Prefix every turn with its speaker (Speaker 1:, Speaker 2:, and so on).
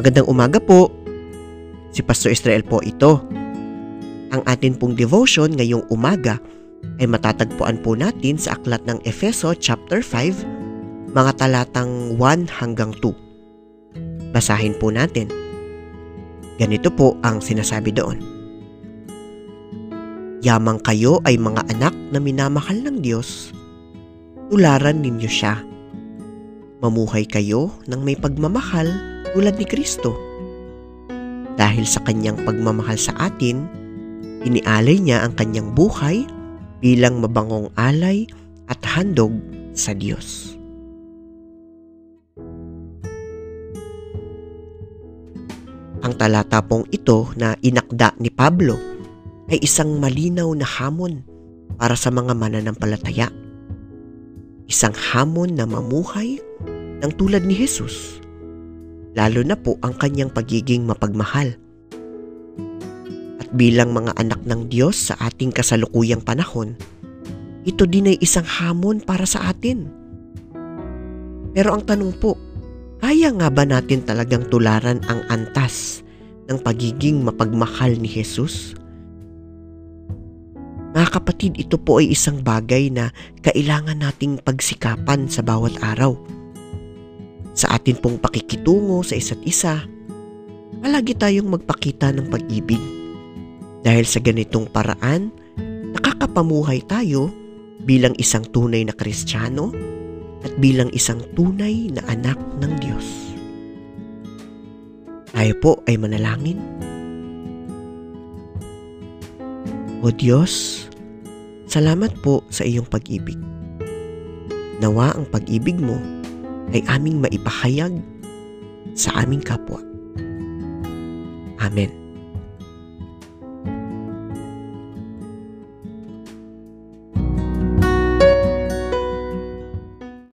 Speaker 1: Magandang umaga po. Si Pastor Israel po ito. Ang atin pong devotion ngayong umaga ay matatagpuan po natin sa aklat ng Efeso chapter 5, mga talatang 1 hanggang 2. Basahin po natin. Ganito po ang sinasabi doon. Yamang kayo ay mga anak na minamahal ng Diyos, tularan ninyo siya. Mamuhay kayo ng may pagmamahal tulad ni Kristo. Dahil sa kanyang pagmamahal sa atin, inialay niya ang kanyang buhay bilang mabangong alay at handog sa Diyos. Ang talata pong ito na inakda ni Pablo ay isang malinaw na hamon para sa mga mananampalataya. Isang hamon na mamuhay ng tulad ni Jesus, lalo na po ang kanyang pagiging mapagmahal. At bilang mga anak ng Diyos sa ating kasalukuyang panahon, ito din ay isang hamon para sa atin. Pero ang tanong po, kaya nga ba natin talagang tularan ang antas ng pagiging mapagmahal ni Jesus? Mga kapatid, ito po ay isang bagay na kailangan nating pagsikapan sa bawat araw. Sa atin pong pakikitungo sa isa't isa, palagi tayong magpakita ng pag-ibig. Dahil sa ganitong paraan, nakakapamuhay tayo bilang isang tunay na kristyano at bilang isang tunay na anak ng Diyos. Tayo po ay manalangin. O Diyos, salamat po sa iyong pag-ibig. Nawa ang pag-ibig mo ay aming maipahayag sa aming kapwa. Amen.